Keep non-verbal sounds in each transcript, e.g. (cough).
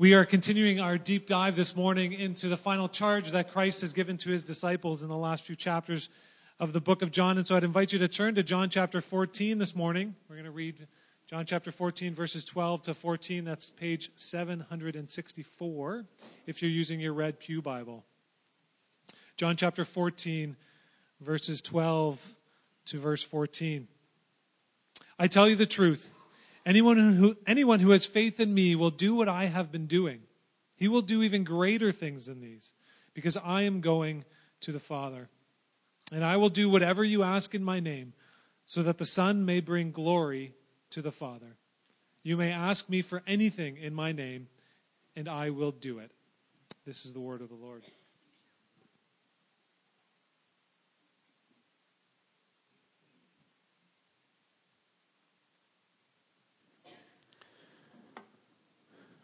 We are continuing our deep dive this morning into the final charge that Christ has given to his disciples in the last few chapters of the book of John. And so I'd invite you to turn to John chapter 14 this morning. We're going to read John chapter 14, verses 12 to 14. That's page 764 if you're using your Red Pew Bible. John chapter 14, verses 12 to verse 14. I tell you the truth. Anyone who, anyone who has faith in me will do what I have been doing. He will do even greater things than these, because I am going to the Father. And I will do whatever you ask in my name, so that the Son may bring glory to the Father. You may ask me for anything in my name, and I will do it. This is the word of the Lord.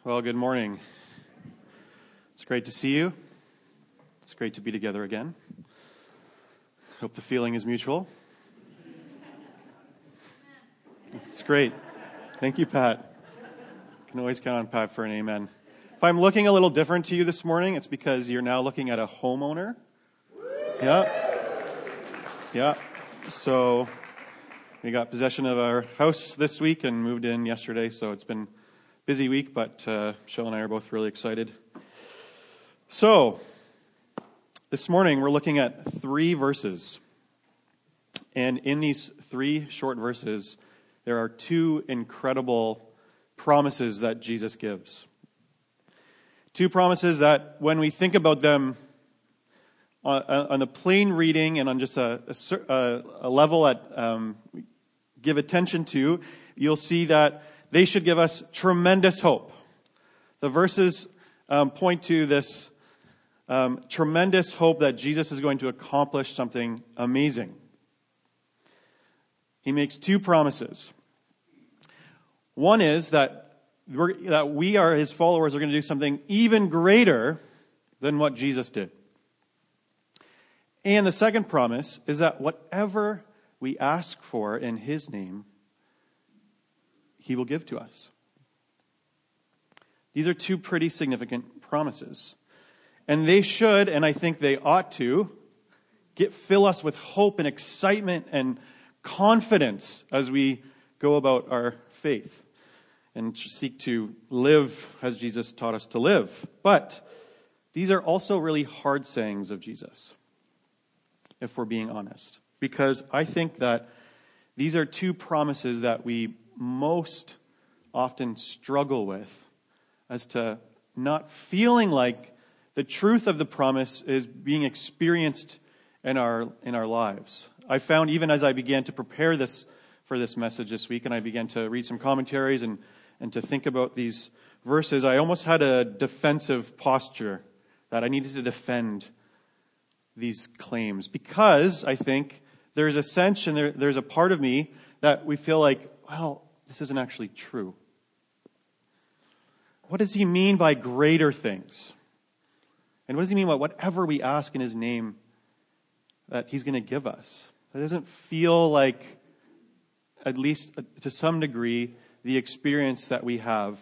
Well, good morning. It's great to see you. It's great to be together again. Hope the feeling is mutual. It's great. Thank you, Pat. Can always count on Pat for an amen. If I'm looking a little different to you this morning, it's because you're now looking at a homeowner. Yeah. Yeah. So we got possession of our house this week and moved in yesterday, so it's been busy week, but uh, Shell and I are both really excited. So, this morning we're looking at three verses. And in these three short verses, there are two incredible promises that Jesus gives. Two promises that, when we think about them on, on the plain reading and on just a, a, a level that um, give attention to, you'll see that they should give us tremendous hope. The verses um, point to this um, tremendous hope that Jesus is going to accomplish something amazing. He makes two promises. One is that, that we are his followers are going to do something even greater than what Jesus did. And the second promise is that whatever we ask for in his name, he will give to us. These are two pretty significant promises. And they should, and I think they ought to, get fill us with hope and excitement and confidence as we go about our faith and seek to live as Jesus taught us to live. But these are also really hard sayings of Jesus, if we're being honest. Because I think that these are two promises that we most often struggle with as to not feeling like the truth of the promise is being experienced in our, in our lives. I found even as I began to prepare this for this message this week and I began to read some commentaries and, and to think about these verses, I almost had a defensive posture that I needed to defend these claims because I think there's a sense and there, there's a part of me that we feel like, well, this isn't actually true. What does he mean by greater things? And what does he mean by whatever we ask in his name that he's going to give us? That doesn't feel like, at least uh, to some degree, the experience that we have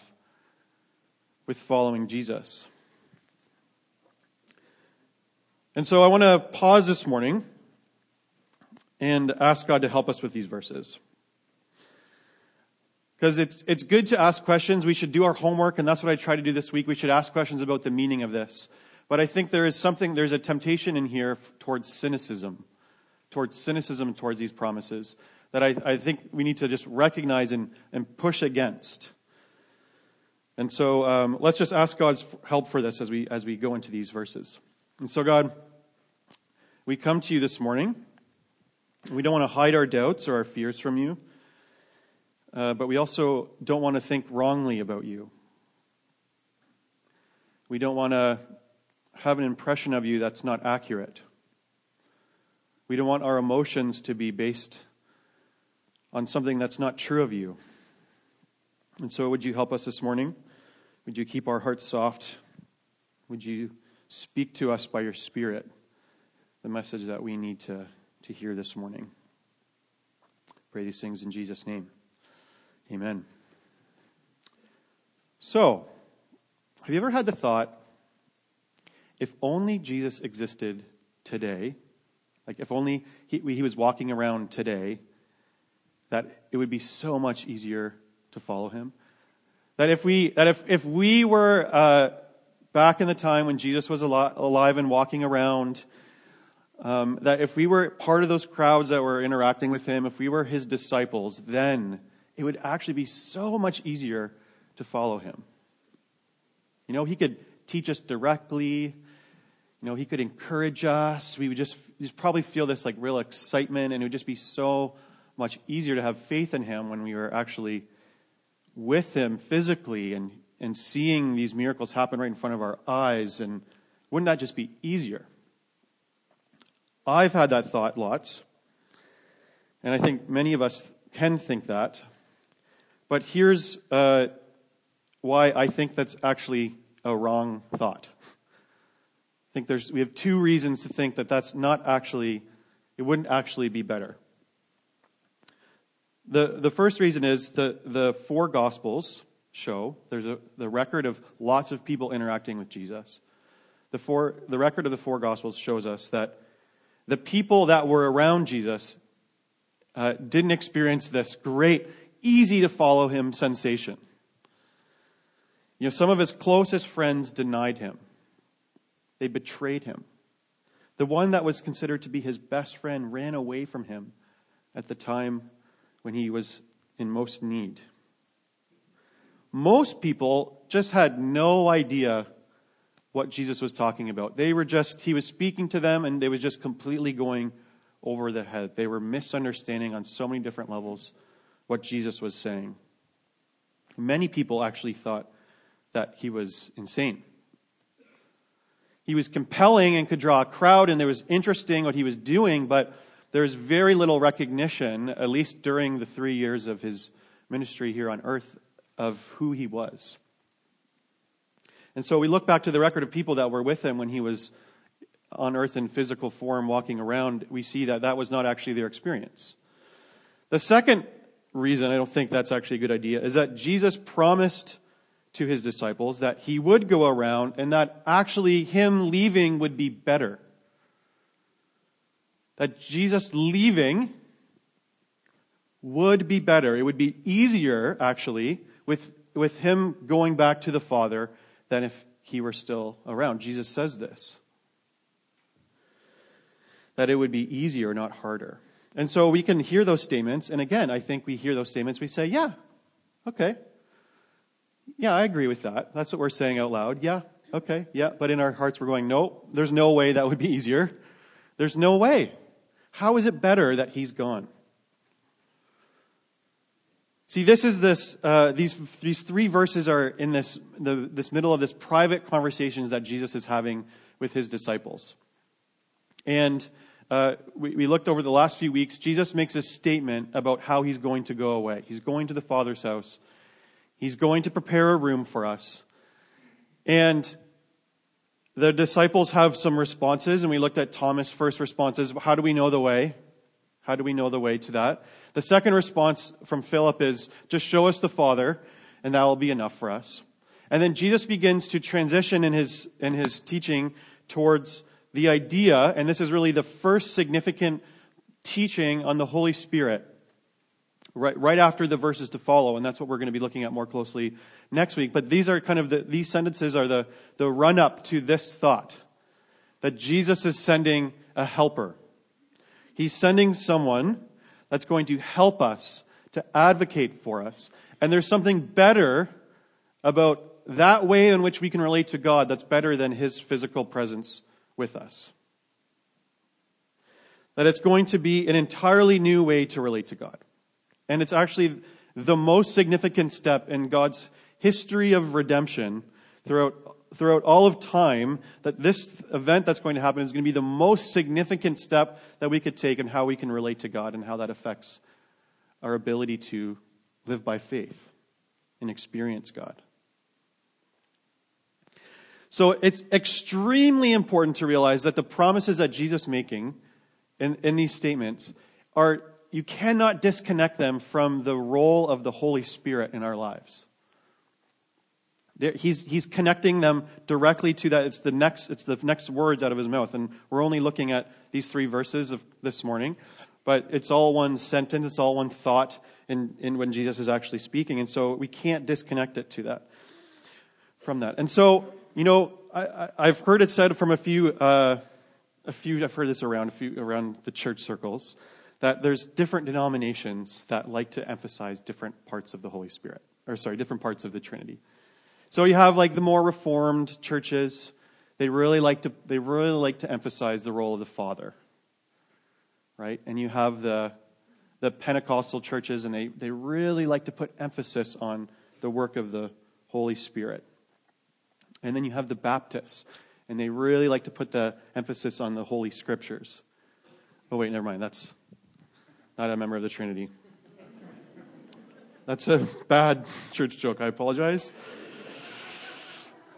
with following Jesus. And so I want to pause this morning and ask God to help us with these verses. Because it's, it's good to ask questions. We should do our homework, and that's what I try to do this week. We should ask questions about the meaning of this. But I think there is something, there's a temptation in here towards cynicism, towards cynicism towards these promises that I, I think we need to just recognize and, and push against. And so um, let's just ask God's help for this as we, as we go into these verses. And so, God, we come to you this morning. We don't want to hide our doubts or our fears from you uh, but we also don't want to think wrongly about you. We don't want to have an impression of you that's not accurate. We don't want our emotions to be based on something that's not true of you. And so, would you help us this morning? Would you keep our hearts soft? Would you speak to us by your Spirit the message that we need to, to hear this morning? Pray these things in Jesus' name. Amen. So, have you ever had the thought, if only Jesus existed today, like if only he, he was walking around today, that it would be so much easier to follow him? That if we, that if, if we were uh, back in the time when Jesus was alive and walking around, um, that if we were part of those crowds that were interacting with him, if we were his disciples, then it would actually be so much easier to follow him. You know, he could teach us directly. You know, he could encourage us. We would just, just probably feel this like real excitement, and it would just be so much easier to have faith in him when we were actually with him physically and, and seeing these miracles happen right in front of our eyes. And wouldn't that just be easier? I've had that thought lots. And I think many of us can think that. But here's uh, why I think that's actually a wrong thought. I think there's, we have two reasons to think that that's not actually, it wouldn't actually be better. The, the first reason is the, the four Gospels show there's a, the record of lots of people interacting with Jesus. The, four, the record of the four Gospels shows us that the people that were around Jesus uh, didn't experience this great, easy to follow him sensation. You know, some of his closest friends denied him, they betrayed him. The one that was considered to be his best friend ran away from him at the time when he was in most need. Most people just had no idea what Jesus was talking about. They were just, he was speaking to them and they was just completely going over the head. They were misunderstanding on so many different levels what Jesus was saying. Many people actually thought that he was insane. He was compelling and could draw a crowd, and there was interesting what he was doing, but there's very little recognition, at least during the three years of his ministry here on earth, of who he was. And so we look back to the record of people that were with him when he was on earth in physical form walking around. We see that that was not actually their experience. The second reason I don't think that's actually a good idea is that Jesus promised to his disciples that he would go around and that actually him leaving would be better. That Jesus leaving would be better. It would be easier, actually, with, with him going back to the Father than if he were still around. Jesus says this that it would be easier, not harder. And so we can hear those statements. And again, I think we hear those statements. We say, yeah, okay. Yeah, I agree with that. That's what we're saying out loud. Yeah, okay, yeah. But in our hearts, we're going, no, there's no way that would be easier. There's no way. How is it better that he's gone? See, this is this, uh, these, these three verses are in this, the, this middle of this private conversations that Jesus is having with his disciples. And uh, we, we looked over the last few weeks. Jesus makes a statement about how he's going to go away. He's going to the Father's house. He's going to prepare a room for us. And the disciples have some responses, and we looked at Thomas' first responses. How do we know the way? How do we know the way to that? The second response from Philip is just show us the Father, and that will be enough for us. And then Jesus begins to transition in his, in his teaching towards the idea, and this is really the first significant teaching on the Holy Spirit, right, right after the verses to follow, and that's what we're going to be looking at more closely next week. But these are kind of the, these sentences are the, the run up to this thought that Jesus is sending a helper. He's sending someone that's going to help us, to advocate for us. And there's something better about that way in which we can relate to God that's better than His physical presence with us. That it's going to be an entirely new way to relate to God. And it's actually the most significant step in God's history of redemption throughout, throughout all of time that this event that's going to happen is going to be the most significant step that we could take in how we can relate to God and how that affects our ability to live by faith and experience God. So it's extremely important to realize that the promises that Jesus is making in, in these statements are, you cannot disconnect them from the role of the Holy Spirit in our lives. He's, he's connecting them directly to that. It's the, next, it's the next words out of his mouth. And we're only looking at these three verses of this morning, but it's all one sentence, it's all one thought in, in when Jesus is actually speaking. And so we can't disconnect it to that, from that. And so, you know, I, have heard it said from a few, uh, a few, I've heard this around, a few, around the church circles, that there's different denominations that like to emphasize different parts of the Holy Spirit, or sorry, different parts of the Trinity. So you have like the more reformed churches, they really like to they really like to emphasize the role of the Father. Right? And you have the the Pentecostal churches and they, they really like to put emphasis on the work of the Holy Spirit. And then you have the Baptists, and they really like to put the emphasis on the Holy Scriptures. Oh, wait, never mind. That's not a member of the Trinity. That's a bad (laughs) church joke. I apologize.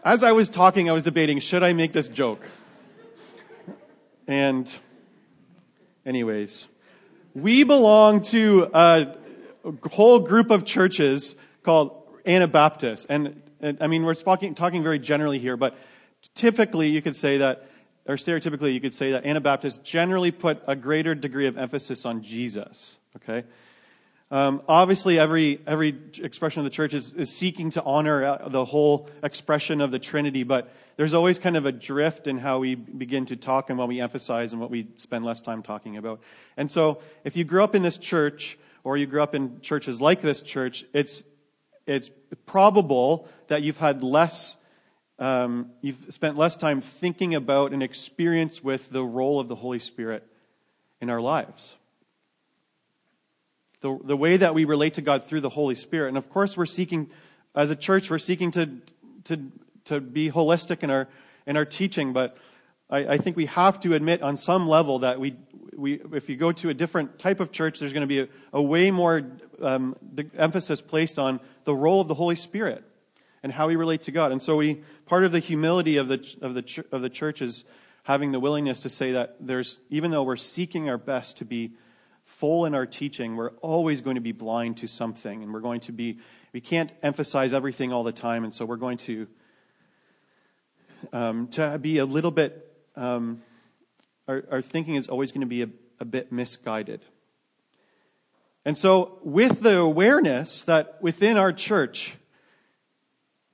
As I was talking, I was debating should I make this joke? And, anyways, we belong to a whole group of churches called Anabaptists. And, I mean, we're talking, talking very generally here, but typically you could say that, or stereotypically you could say that Anabaptists generally put a greater degree of emphasis on Jesus. Okay? Um, obviously, every, every expression of the church is, is seeking to honor uh, the whole expression of the Trinity, but there's always kind of a drift in how we begin to talk and what we emphasize and what we spend less time talking about. And so, if you grew up in this church, or you grew up in churches like this church, it's, it's probable that you've had less, um, you've spent less time thinking about and experience with the role of the Holy Spirit in our lives the, the way that we relate to God through the Holy Spirit. And of course, we're seeking, as a church, we're seeking to, to, to be holistic in our, in our teaching, but I, I think we have to admit on some level that we, we, if you go to a different type of church, there's going to be a, a way more um, emphasis placed on the role of the Holy Spirit and how we relate to God. And so we, part of the humility of the, of the, of the church is having the willingness to say that there's, even though we're seeking our best to be full in our teaching, we're always going to be blind to something, and we're going to be, we can't emphasize everything all the time, and so we're going to, um, to be a little bit, um, our, our thinking is always going to be a, a bit misguided. And so, with the awareness that within our church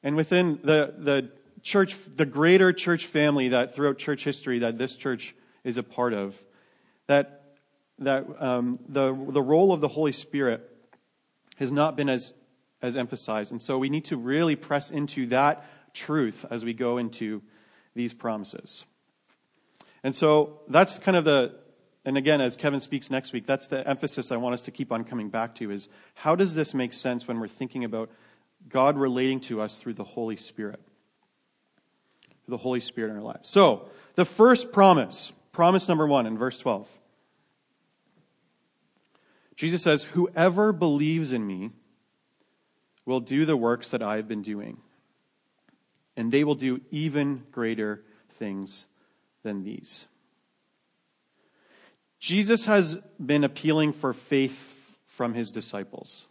and within the, the church, the greater church family that throughout church history that this church is a part of, that that um, the, the role of the Holy Spirit has not been as, as emphasized. And so we need to really press into that truth as we go into these promises. And so that's kind of the, and again, as Kevin speaks next week, that's the emphasis I want us to keep on coming back to is how does this make sense when we're thinking about God relating to us through the Holy Spirit? Through the Holy Spirit in our lives. So, the first promise, promise number one in verse 12. Jesus says, Whoever believes in me will do the works that I have been doing, and they will do even greater things than these. Jesus has been appealing for faith from his disciples.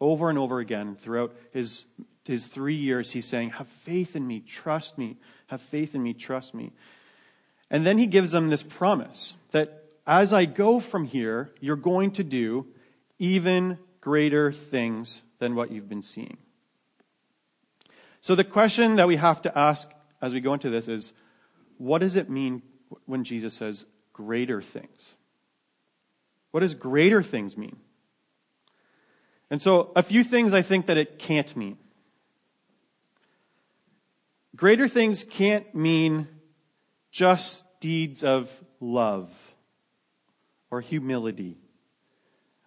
Over and over again throughout his, his three years, he's saying, Have faith in me, trust me, have faith in me, trust me. And then he gives them this promise that as I go from here, you're going to do even greater things than what you've been seeing. So, the question that we have to ask as we go into this is what does it mean when Jesus says greater things? What does greater things mean? And so, a few things I think that it can't mean. Greater things can't mean just deeds of love or humility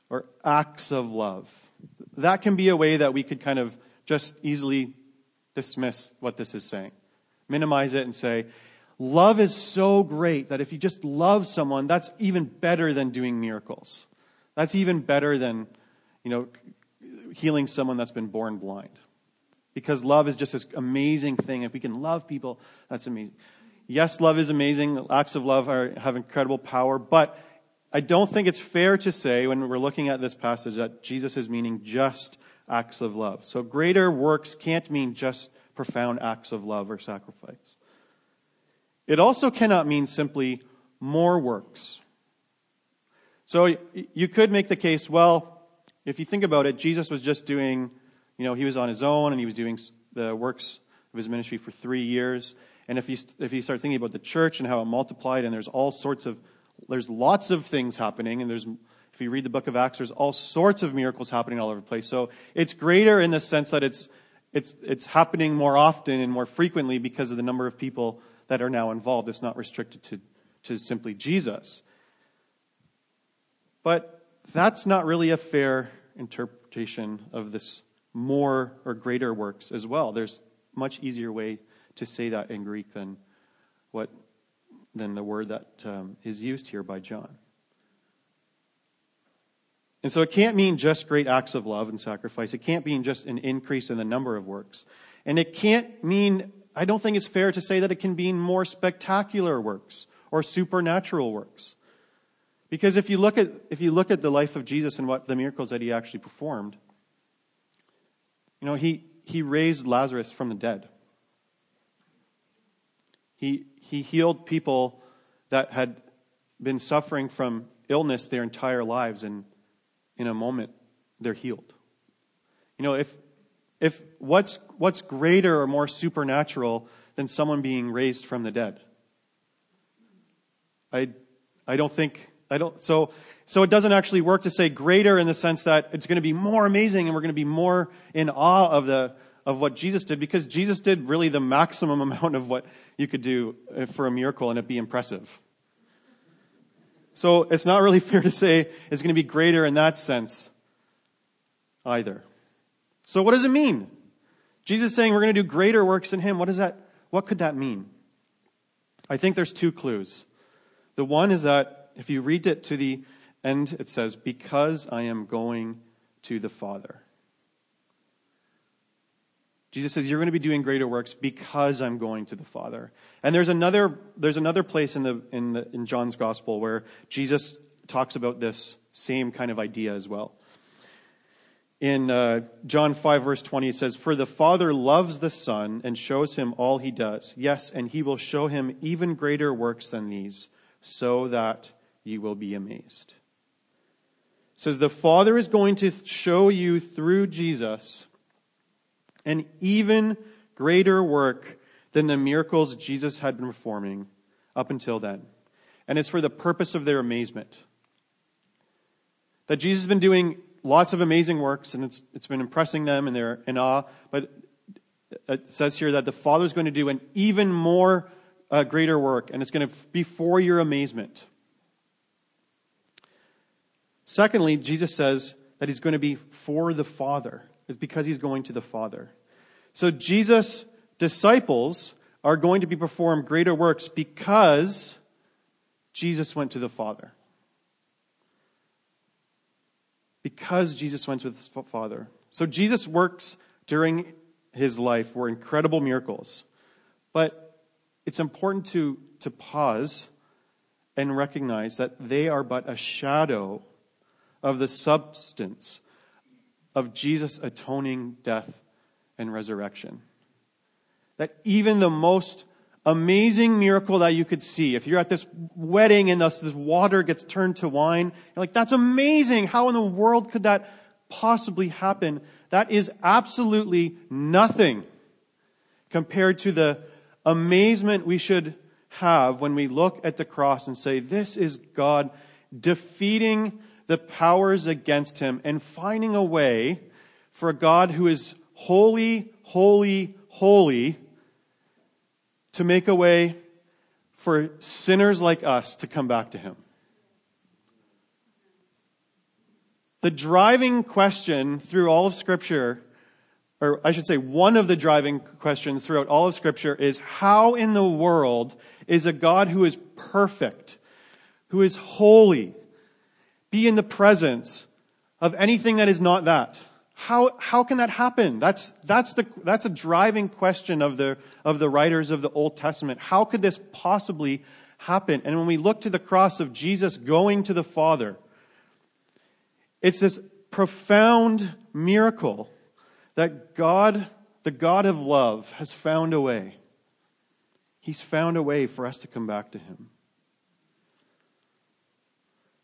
or acts of love. That can be a way that we could kind of just easily dismiss what this is saying, minimize it, and say, Love is so great that if you just love someone, that's even better than doing miracles. That's even better than, you know, healing someone that's been born blind. Because love is just this amazing thing. If we can love people, that's amazing. Yes, love is amazing. Acts of love are, have incredible power, but I don't think it's fair to say when we're looking at this passage that Jesus is meaning just acts of love. So greater works can't mean just profound acts of love or sacrifice. It also cannot mean simply more works. So you could make the case, well, if you think about it, Jesus was just doing, you know, he was on his own and he was doing the works of his ministry for three years. And if you, if you start thinking about the church and how it multiplied, and there's all sorts of, there's lots of things happening, and there's, if you read the book of Acts, there's all sorts of miracles happening all over the place. So it's greater in the sense that it's, it's, it's happening more often and more frequently because of the number of people that are now involved. It's not restricted to, to simply Jesus. But that's not really a fair interpretation of this more or greater works as well. There's much easier way to say that in Greek than what than the word that um, is used here by John. And so it can't mean just great acts of love and sacrifice. It can't mean just an increase in the number of works. And it can't mean, I don't think it's fair to say that it can mean more spectacular works or supernatural works. Because if you look at, if you look at the life of Jesus and what the miracles that he actually performed, you know, he, he raised Lazarus from the dead. He, he healed people that had been suffering from illness their entire lives, and in a moment, they're healed. You know, if, if what's, what's greater or more supernatural than someone being raised from the dead? I, I don't think I don't, so, so it doesn't actually work to say greater in the sense that it's going to be more amazing and we're going to be more in awe of, the, of what Jesus did because Jesus did really the maximum (laughs) amount of what you could do uh, for a miracle and it'd be impressive. So it's not really (laughs) fair to say it's going to be greater in that sense either. So what does it mean? Jesus saying we're going to do greater works than him. What does that what could that mean? I think there's two clues. The one is that if you read it to the end, it says, Because I am going to the Father. Jesus says, You're going to be doing greater works because I'm going to the Father. And there's another, there's another place in, the, in, the, in John's Gospel where Jesus talks about this same kind of idea as well. In uh, John 5, verse 20, it says, For the Father loves the Son and shows him all he does. Yes, and he will show him even greater works than these, so that you will be amazed. It says the Father is going to show you through Jesus an even greater work than the miracles Jesus had been performing up until then. And it's for the purpose of their amazement. That Jesus has been doing lots of amazing works and it's, it's been impressing them and they're in awe, but it says here that the Father is going to do an even more uh, greater work and it's going to be for your amazement. Secondly, Jesus says that he's going to be for the Father. It's because he's going to the Father. So Jesus' disciples are going to be perform greater works because Jesus went to the Father. Because Jesus went with his Father. So Jesus' works during his life were incredible miracles. But it's important to, to pause and recognize that they are but a shadow of the substance of Jesus' atoning death and resurrection. That even the most amazing miracle that you could see, if you're at this wedding and this, this water gets turned to wine, you're like, that's amazing. How in the world could that possibly happen? That is absolutely nothing compared to the amazement we should have when we look at the cross and say, This is God defeating the powers against him and finding a way for a God who is holy, holy, holy to make a way for sinners like us to come back to him. The driving question through all of Scripture, or I should say, one of the driving questions throughout all of Scripture is how in the world is a God who is perfect, who is holy, be in the presence of anything that is not that. How, how can that happen? That's, that's, the, that's a driving question of the, of the writers of the Old Testament. How could this possibly happen? And when we look to the cross of Jesus going to the Father, it's this profound miracle that God, the God of love, has found a way. He's found a way for us to come back to Him.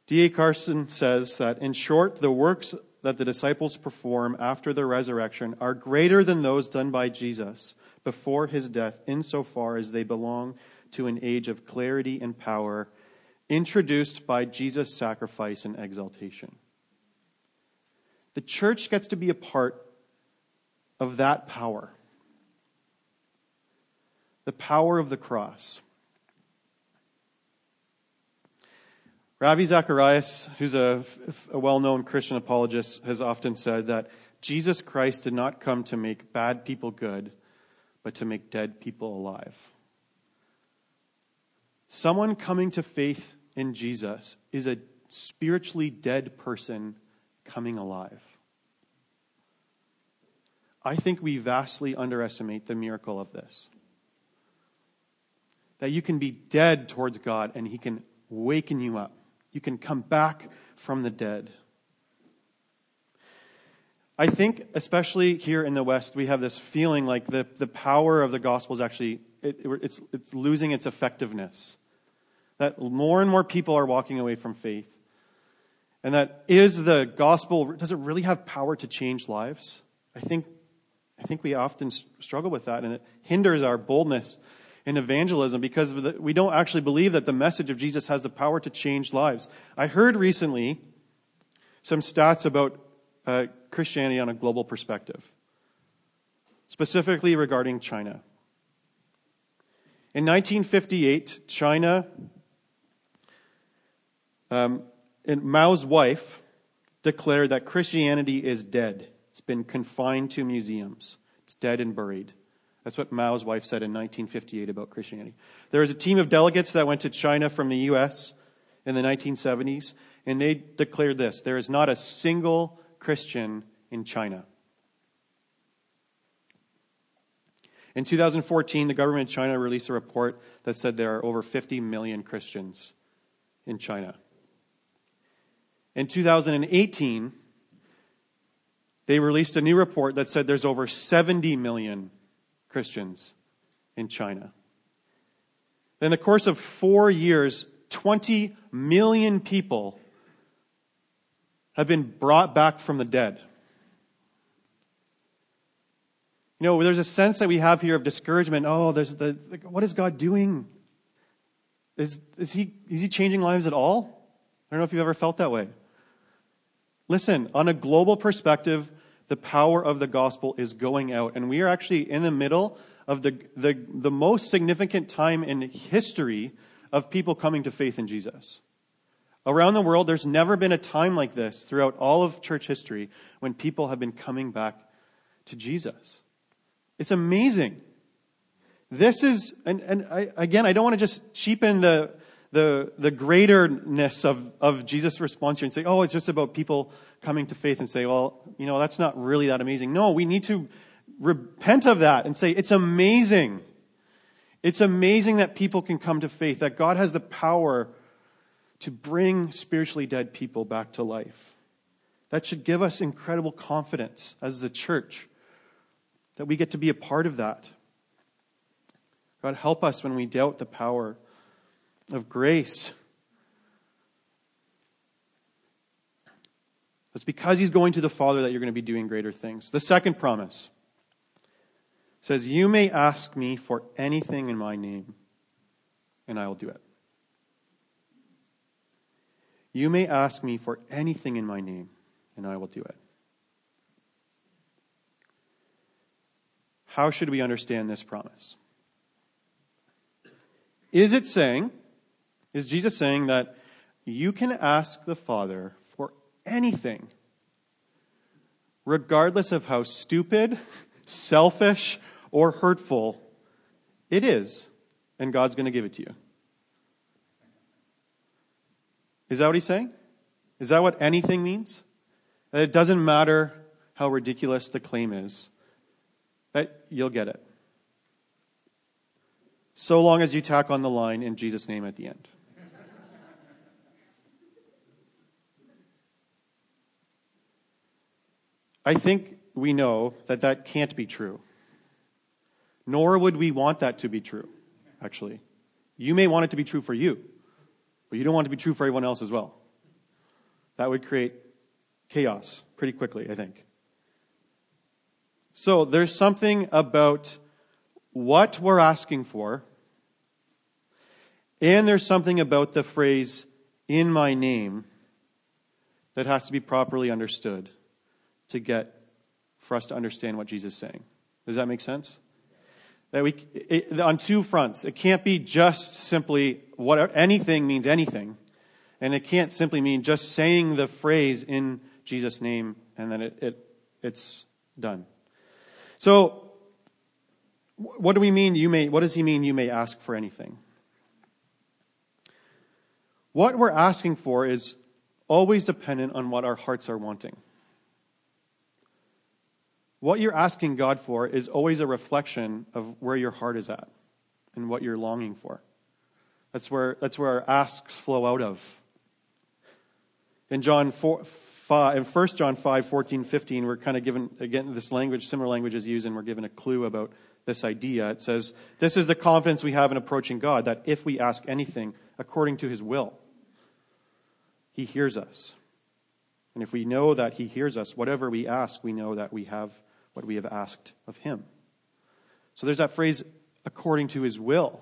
D.A. Carson says that, in short, the works that the disciples perform after the resurrection are greater than those done by Jesus before his death, insofar as they belong to an age of clarity and power introduced by Jesus' sacrifice and exaltation. The church gets to be a part of that power the power of the cross. Ravi Zacharias, who's a, a well known Christian apologist, has often said that Jesus Christ did not come to make bad people good, but to make dead people alive. Someone coming to faith in Jesus is a spiritually dead person coming alive. I think we vastly underestimate the miracle of this. That you can be dead towards God and He can waken you up. You can come back from the dead. I think, especially here in the West, we have this feeling like the, the power of the gospel is actually it, it's, it's losing its effectiveness. That more and more people are walking away from faith. And that is the gospel, does it really have power to change lives? I think, I think we often struggle with that, and it hinders our boldness in evangelism because the, we don't actually believe that the message of Jesus has the power to change lives. I heard recently some stats about uh, Christianity on a global perspective, specifically regarding China. In 1958, China, um, Mao's wife declared that Christianity is dead. It's been confined to museums. It's dead and buried. That's what Mao's wife said in 1958 about Christianity. There was a team of delegates that went to China from the U.S. in the 1970s, and they declared this there is not a single Christian in China. In 2014, the government of China released a report that said there are over 50 million Christians in China. In 2018, they released a new report that said there's over 70 million Christians in China. In the course of four years, 20 million people have been brought back from the dead. You know, there's a sense that we have here of discouragement. Oh, there's the, what is God doing? Is, is, he, is he changing lives at all? I don't know if you've ever felt that way. Listen, on a global perspective, the power of the gospel is going out. And we are actually in the middle of the, the, the most significant time in history of people coming to faith in Jesus. Around the world, there's never been a time like this throughout all of church history when people have been coming back to Jesus. It's amazing. This is, and, and I, again, I don't want to just cheapen the, the, the greaterness of, of Jesus' response here and say, oh, it's just about people coming to faith and say, well, you know, that's not really that amazing. No, we need to repent of that and say, it's amazing. It's amazing that people can come to faith, that God has the power to bring spiritually dead people back to life. That should give us incredible confidence as the church that we get to be a part of that. God, help us when we doubt the power of grace. It's because he's going to the Father that you're going to be doing greater things. The second promise says, You may ask me for anything in my name, and I will do it. You may ask me for anything in my name, and I will do it. How should we understand this promise? Is it saying, is Jesus saying that you can ask the Father for anything, regardless of how stupid, (laughs) selfish, or hurtful it is, and God's going to give it to you? Is that what he's saying? Is that what anything means? That it doesn't matter how ridiculous the claim is, that you'll get it. So long as you tack on the line in Jesus' name at the end. I think we know that that can't be true. Nor would we want that to be true, actually. You may want it to be true for you, but you don't want it to be true for everyone else as well. That would create chaos pretty quickly, I think. So there's something about what we're asking for, and there's something about the phrase, in my name, that has to be properly understood to get for us to understand what Jesus is saying. Does that make sense? That we it, on two fronts. It can't be just simply what anything means anything, and it can't simply mean just saying the phrase in Jesus' name and then it, it it's done. So, what do we mean? You may. What does he mean? You may ask for anything. What we're asking for is always dependent on what our hearts are wanting. What you're asking God for is always a reflection of where your heart is at and what you're longing for. That's where, that's where our asks flow out of. In John 4, 5, in 1 John 5, 14, 15, we're kind of given, again, this language, similar language is used, and we're given a clue about this idea. It says, This is the confidence we have in approaching God, that if we ask anything according to his will, he hears us. And if we know that He hears us, whatever we ask, we know that we have what we have asked of Him. So there's that phrase, according to His will.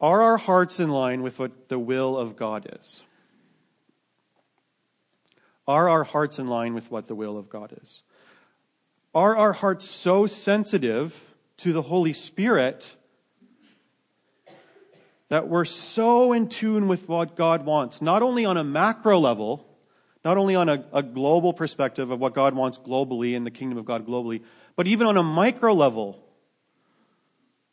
Are our hearts in line with what the will of God is? Are our hearts in line with what the will of God is? Are our hearts so sensitive to the Holy Spirit that we're so in tune with what God wants, not only on a macro level, not only on a, a, global perspective of what God wants globally in the kingdom of God globally, but even on a micro level.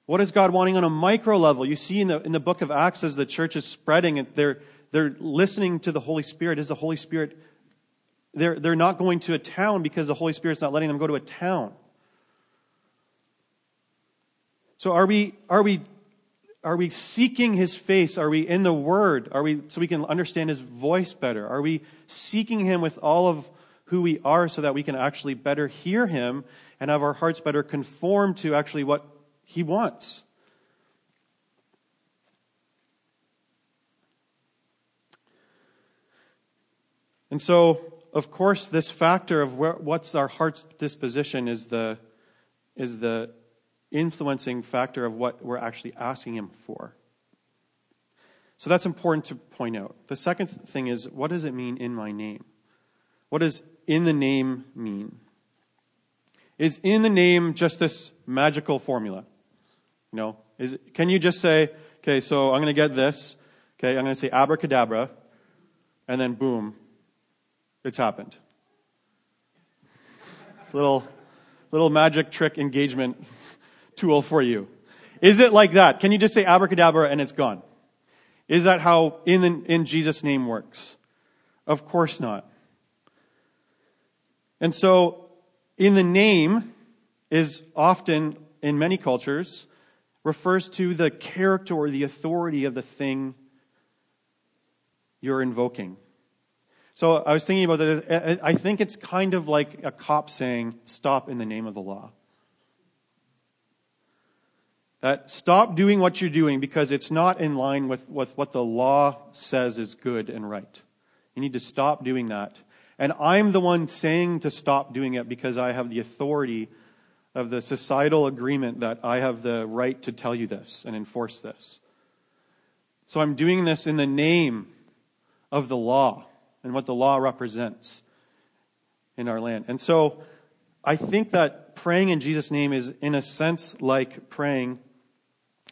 What is God wanting on a micro level? You see in the, in the book of Acts as the church is spreading, they're, they're listening to the Holy Spirit. Is the Holy Spirit, they're, they're not going to a town because the Holy Spirit's not letting them go to a town. So are we, are we are we seeking his face? Are we in the word? Are we so we can understand his voice better? Are we seeking him with all of who we are so that we can actually better hear him and have our hearts better conform to actually what he wants? And so, of course, this factor of where, what's our heart's disposition is the, is the influencing factor of what we're actually asking Him for. So that's important to point out. The second thing is what does it mean in my name? What does in the name mean? Is in the name just this magical formula? You know, is it, can you just say, okay, so I'm going to get this, okay, I'm going to say abracadabra, and then boom, it's happened. (laughs) little, little magic trick engagement tool for you. Is it like that? Can you just say abracadabra and it's gone? Is that how in, in Jesus' name works? Of course not. And so, in the name is often, in many cultures, refers to the character or the authority of the thing you're invoking. So I was thinking about that. I think it's kind of like a cop saying, stop in the name of the law. That stop doing what you're doing because it's not in line with, with what the law says is good and right. You need to stop doing that. And I'm the one saying to stop doing it because I have the authority of the societal agreement that I have the right to tell you this and enforce this. So I'm doing this in the name of the law and what the law represents in our land. And so I think that praying in Jesus' name is, in a sense, like praying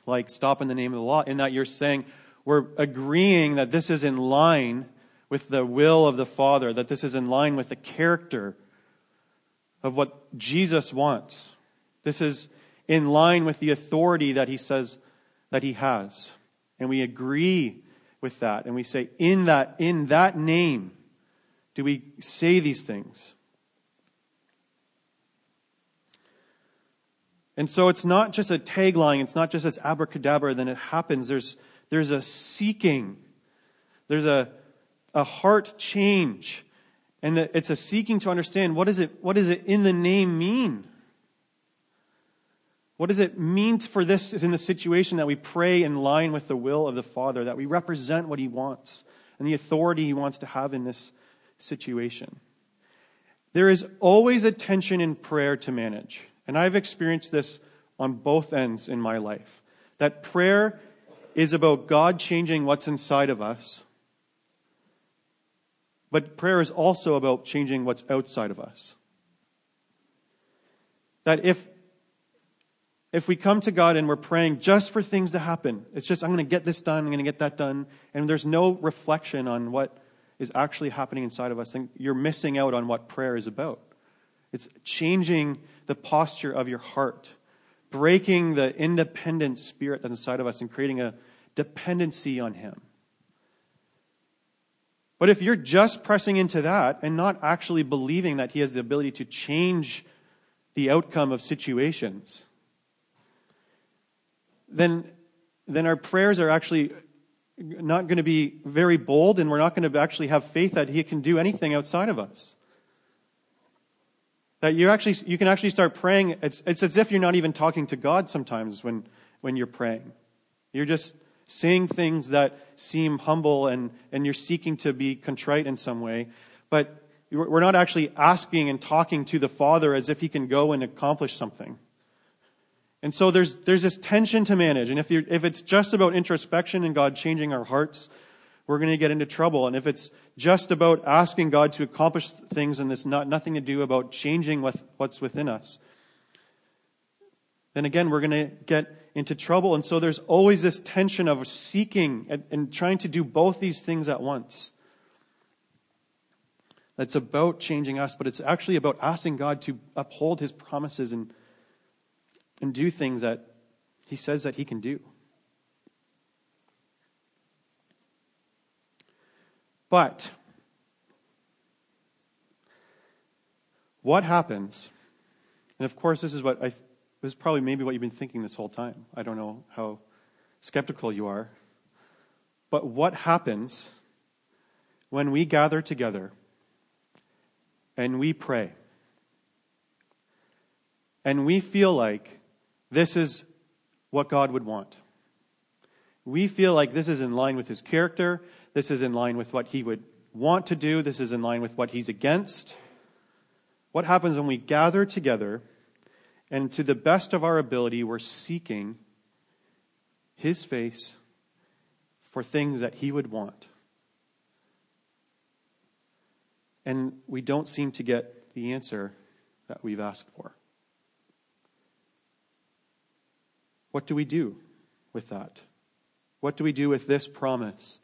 like stop in the name of the law, in that you're saying we're agreeing that this is in line with the will of the Father, that this is in line with the character of what Jesus wants. This is in line with the authority that he says that he has. And we agree with that. And we say, in that, in that name, do we say these things? And so it's not just a tagline, it's not just this abracadabra, then it happens. There's, there's a seeking, there's a a heart change. And it's a seeking to understand what, is it, what does it in the name mean? What does it mean for this is in the situation that we pray in line with the will of the Father, that we represent what He wants and the authority He wants to have in this situation? There is always a tension in prayer to manage. And I've experienced this on both ends in my life. That prayer is about God changing what's inside of us, but prayer is also about changing what's outside of us. That if if we come to God and we're praying just for things to happen, it's just, I'm going to get this done, I'm going to get that done, and there's no reflection on what is actually happening inside of us, then you're missing out on what prayer is about. It's changing the posture of your heart, breaking the independent spirit that's inside of us, and creating a dependency on Him. But if you're just pressing into that and not actually believing that He has the ability to change the outcome of situations, then, then our prayers are actually not going to be very bold and we're not going to actually have faith that He can do anything outside of us. That you actually you can actually start praying. It's, it's as if you're not even talking to God sometimes when, when you're praying. You're just saying things that seem humble and, and you're seeking to be contrite in some way. But we're not actually asking and talking to the Father as if He can go and accomplish something. And so there's, there's this tension to manage. And if, you if it's just about introspection and God changing our hearts, we're going to get into trouble. And if it's just about asking God to accomplish things and it's not nothing to do about changing what, what's within us, then again, we're going to get into trouble. And so there's always this tension of seeking and, and trying to do both these things at once. It's about changing us, but it's actually about asking God to uphold his promises and, and do things that he says that he can do. But what happens? And of course, this is what I this is probably maybe what you've been thinking this whole time. I don't know how skeptical you are. But what happens when we gather together and we pray and we feel like this is what God would want? We feel like this is in line with his character, this is in line with what he would want to do, this is in line with what he's against. What happens when we gather together and to the best of our ability, we're seeking His face for things that He would want. And we don't seem to get the answer that we've asked for. What do we do with that? What do we do with this promise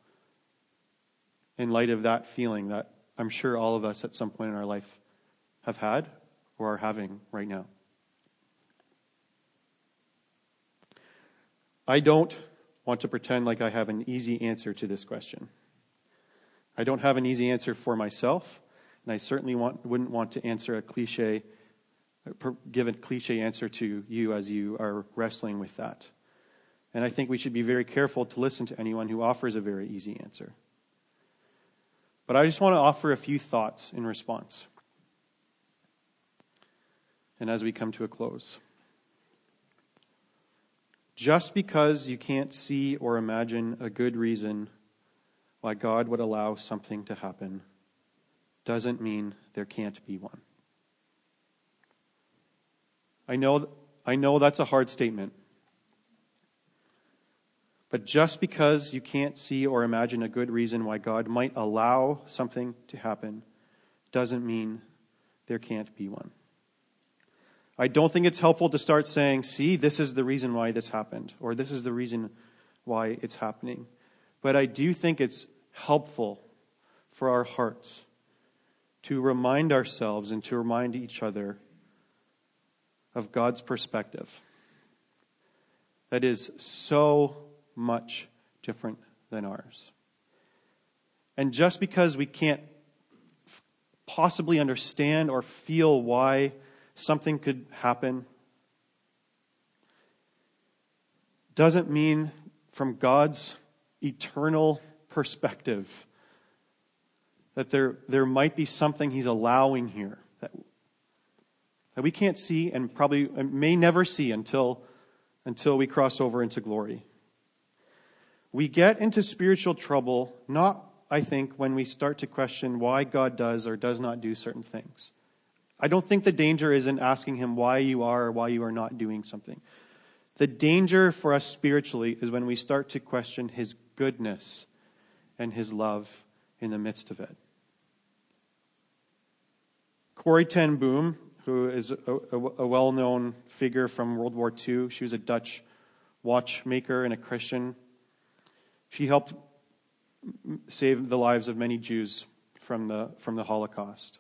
in light of that feeling that I'm sure all of us at some point in our life have had or are having right now? I don't want to pretend like I have an easy answer to this question. I don't have an easy answer for myself, and I certainly want, wouldn't want to answer a cliche, give a cliche answer to you as you are wrestling with that. And I think we should be very careful to listen to anyone who offers a very easy answer. But I just want to offer a few thoughts in response. And as we come to a close. Just because you can't see or imagine a good reason why God would allow something to happen doesn't mean there can't be one. I know, I know that's a hard statement. But just because you can't see or imagine a good reason why God might allow something to happen doesn't mean there can't be one. I don't think it's helpful to start saying, see, this is the reason why this happened, or this is the reason why it's happening. But I do think it's helpful for our hearts to remind ourselves and to remind each other of God's perspective that is so much different than ours. And just because we can't possibly understand or feel why something could happen doesn't mean from God's eternal perspective that there, there might be something he's allowing here that, that we can't see and probably may never see until, until we cross over into glory. We get into spiritual trouble not, I think, when we start to question why God does or does not do certain things. I don't think the danger is in asking him why you are or why you are not doing something. The danger for us spiritually is when we start to question his goodness and his love in the midst of it. Corrie ten Boom, who is a, a, a well known figure from World War II, she was a Dutch watchmaker and a Christian. She helped save the lives of many Jews from the, from the Holocaust.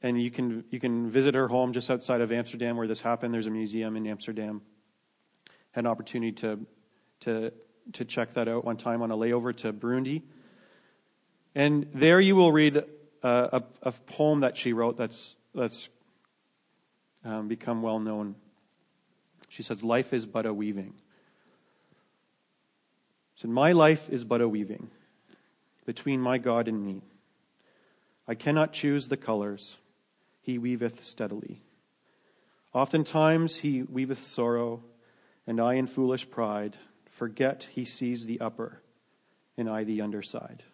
And you can, you can visit her home just outside of Amsterdam where this happened. There's a museum in Amsterdam. Had an opportunity to, to, to check that out one time on a layover to Burundi. And there you will read a, a, a poem that she wrote that's, that's um, become well known. She says, Life is but a weaving. Said, My life is but a weaving between my God and me. I cannot choose the colors he weaveth steadily. Oftentimes he weaveth sorrow, and I in foolish pride forget he sees the upper, and I the underside.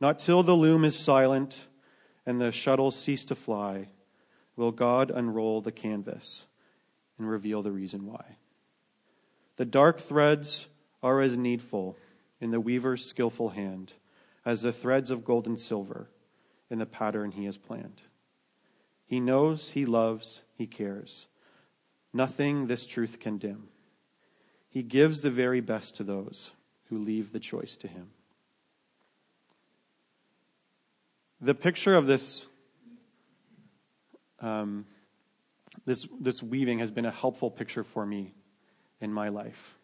Not till the loom is silent and the shuttles cease to fly will God unroll the canvas and reveal the reason why. The dark threads are as needful in the weaver's skillful hand as the threads of gold and silver in the pattern he has planned. He knows, he loves, he cares. Nothing this truth can dim. He gives the very best to those who leave the choice to him. The picture of this, um, this, this weaving has been a helpful picture for me in my life.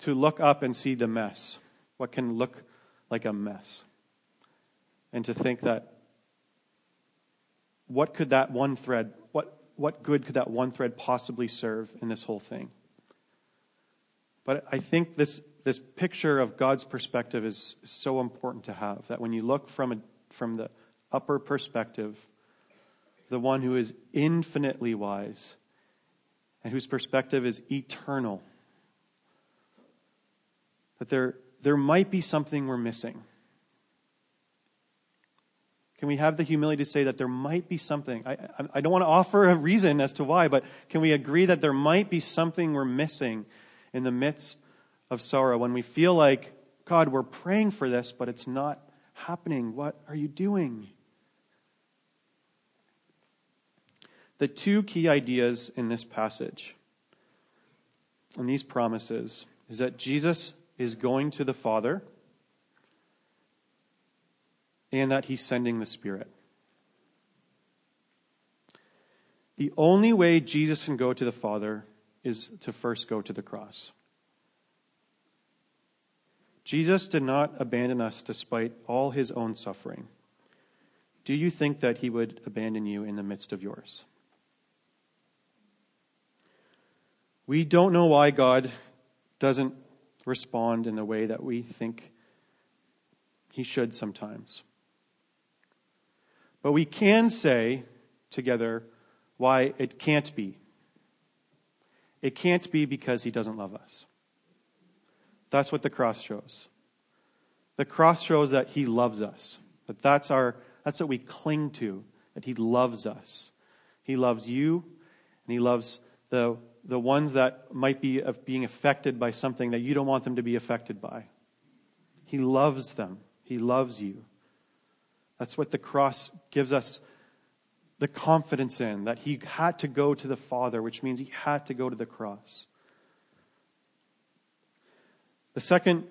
To look up and see the mess, what can look like a mess, and to think that what could that one thread, what, what good could that one thread possibly serve in this whole thing? But I think this, this picture of God's perspective is so important to have that when you look from, a, from the upper perspective, the one who is infinitely wise and whose perspective is eternal, that there, there might be something we're missing. Can we have the humility to say that there might be something? I, I, don't want to offer a reason as to why, but can we agree that there might be something we're missing in the midst of sorrow when we feel like, God, we're praying for this, but it's not happening? What are you doing? The two key ideas in this passage and these promises is that Jesus is going to the Father and that he's sending the Spirit. The only way Jesus can go to the Father is to first go to the cross. Jesus did not abandon us despite all his own suffering. Do you think that he would abandon you in the midst of yours? We don't know why God doesn't respond in the way that we think he should sometimes. But we can say together why it can't be. It can't be because he doesn't love us. That's what the cross shows. The cross shows that he loves us. That that's our that's what we cling to, that he loves us. He loves you and he loves the the ones that might be being affected by something that you don't want them to be affected by. He loves them. He loves you. That's what the cross gives us the confidence in, that he had to go to the Father, which means he had to go to the cross. The second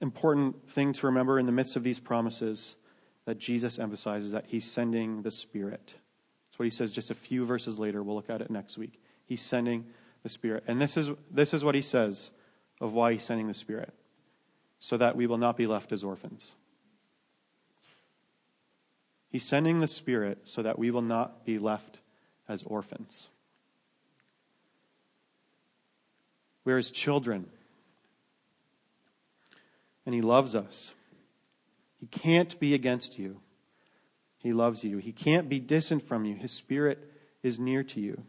important thing to remember in the midst of these promises that Jesus emphasizes that he's sending the Spirit. That's what he says just a few verses later. We'll look at it next week. He's sending the Spirit. And this is, this is what he says of why he's sending the Spirit so that we will not be left as orphans. He's sending the Spirit so that we will not be left as orphans. We're his children. And he loves us. He can't be against you. He loves you. He can't be distant from you. His Spirit is near to you.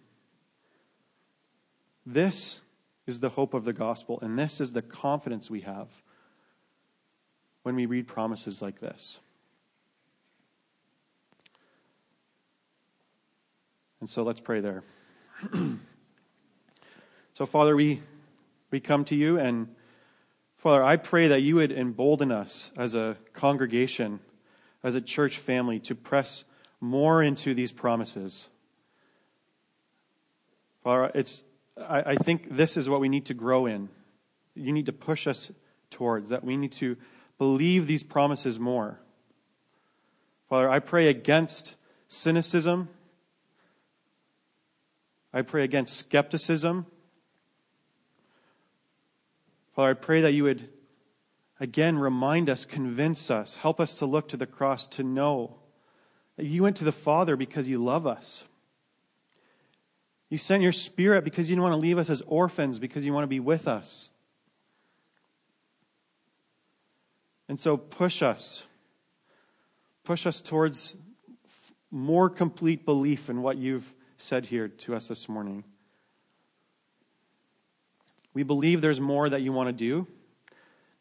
This is the hope of the gospel, and this is the confidence we have when we read promises like this. And so let's pray there. (clears throat) so, Father, we, we come to you, and Father, I pray that you would embolden us as a congregation, as a church family, to press more into these promises. Father, it's, I, I think this is what we need to grow in. You need to push us towards, that we need to believe these promises more. Father, I pray against cynicism I pray against skepticism. Father, I pray that you would again remind us, convince us, help us to look to the cross, to know that you went to the Father because you love us. You sent your Spirit because you didn't want to leave us as orphans, because you want to be with us. And so push us. Push us towards more complete belief in what you've said here to us this morning. We believe there's more that you want to do.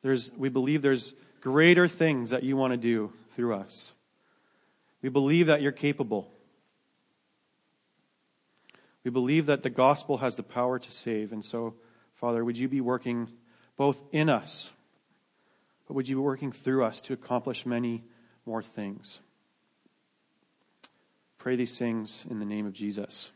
There's, we believe there's greater things that you want to do through us. We believe that you're capable. We believe that the gospel has the power to save. And so, Father, would you be working both in us, but would you be working through us to accomplish many more things? Pray these things in the name of Jesus.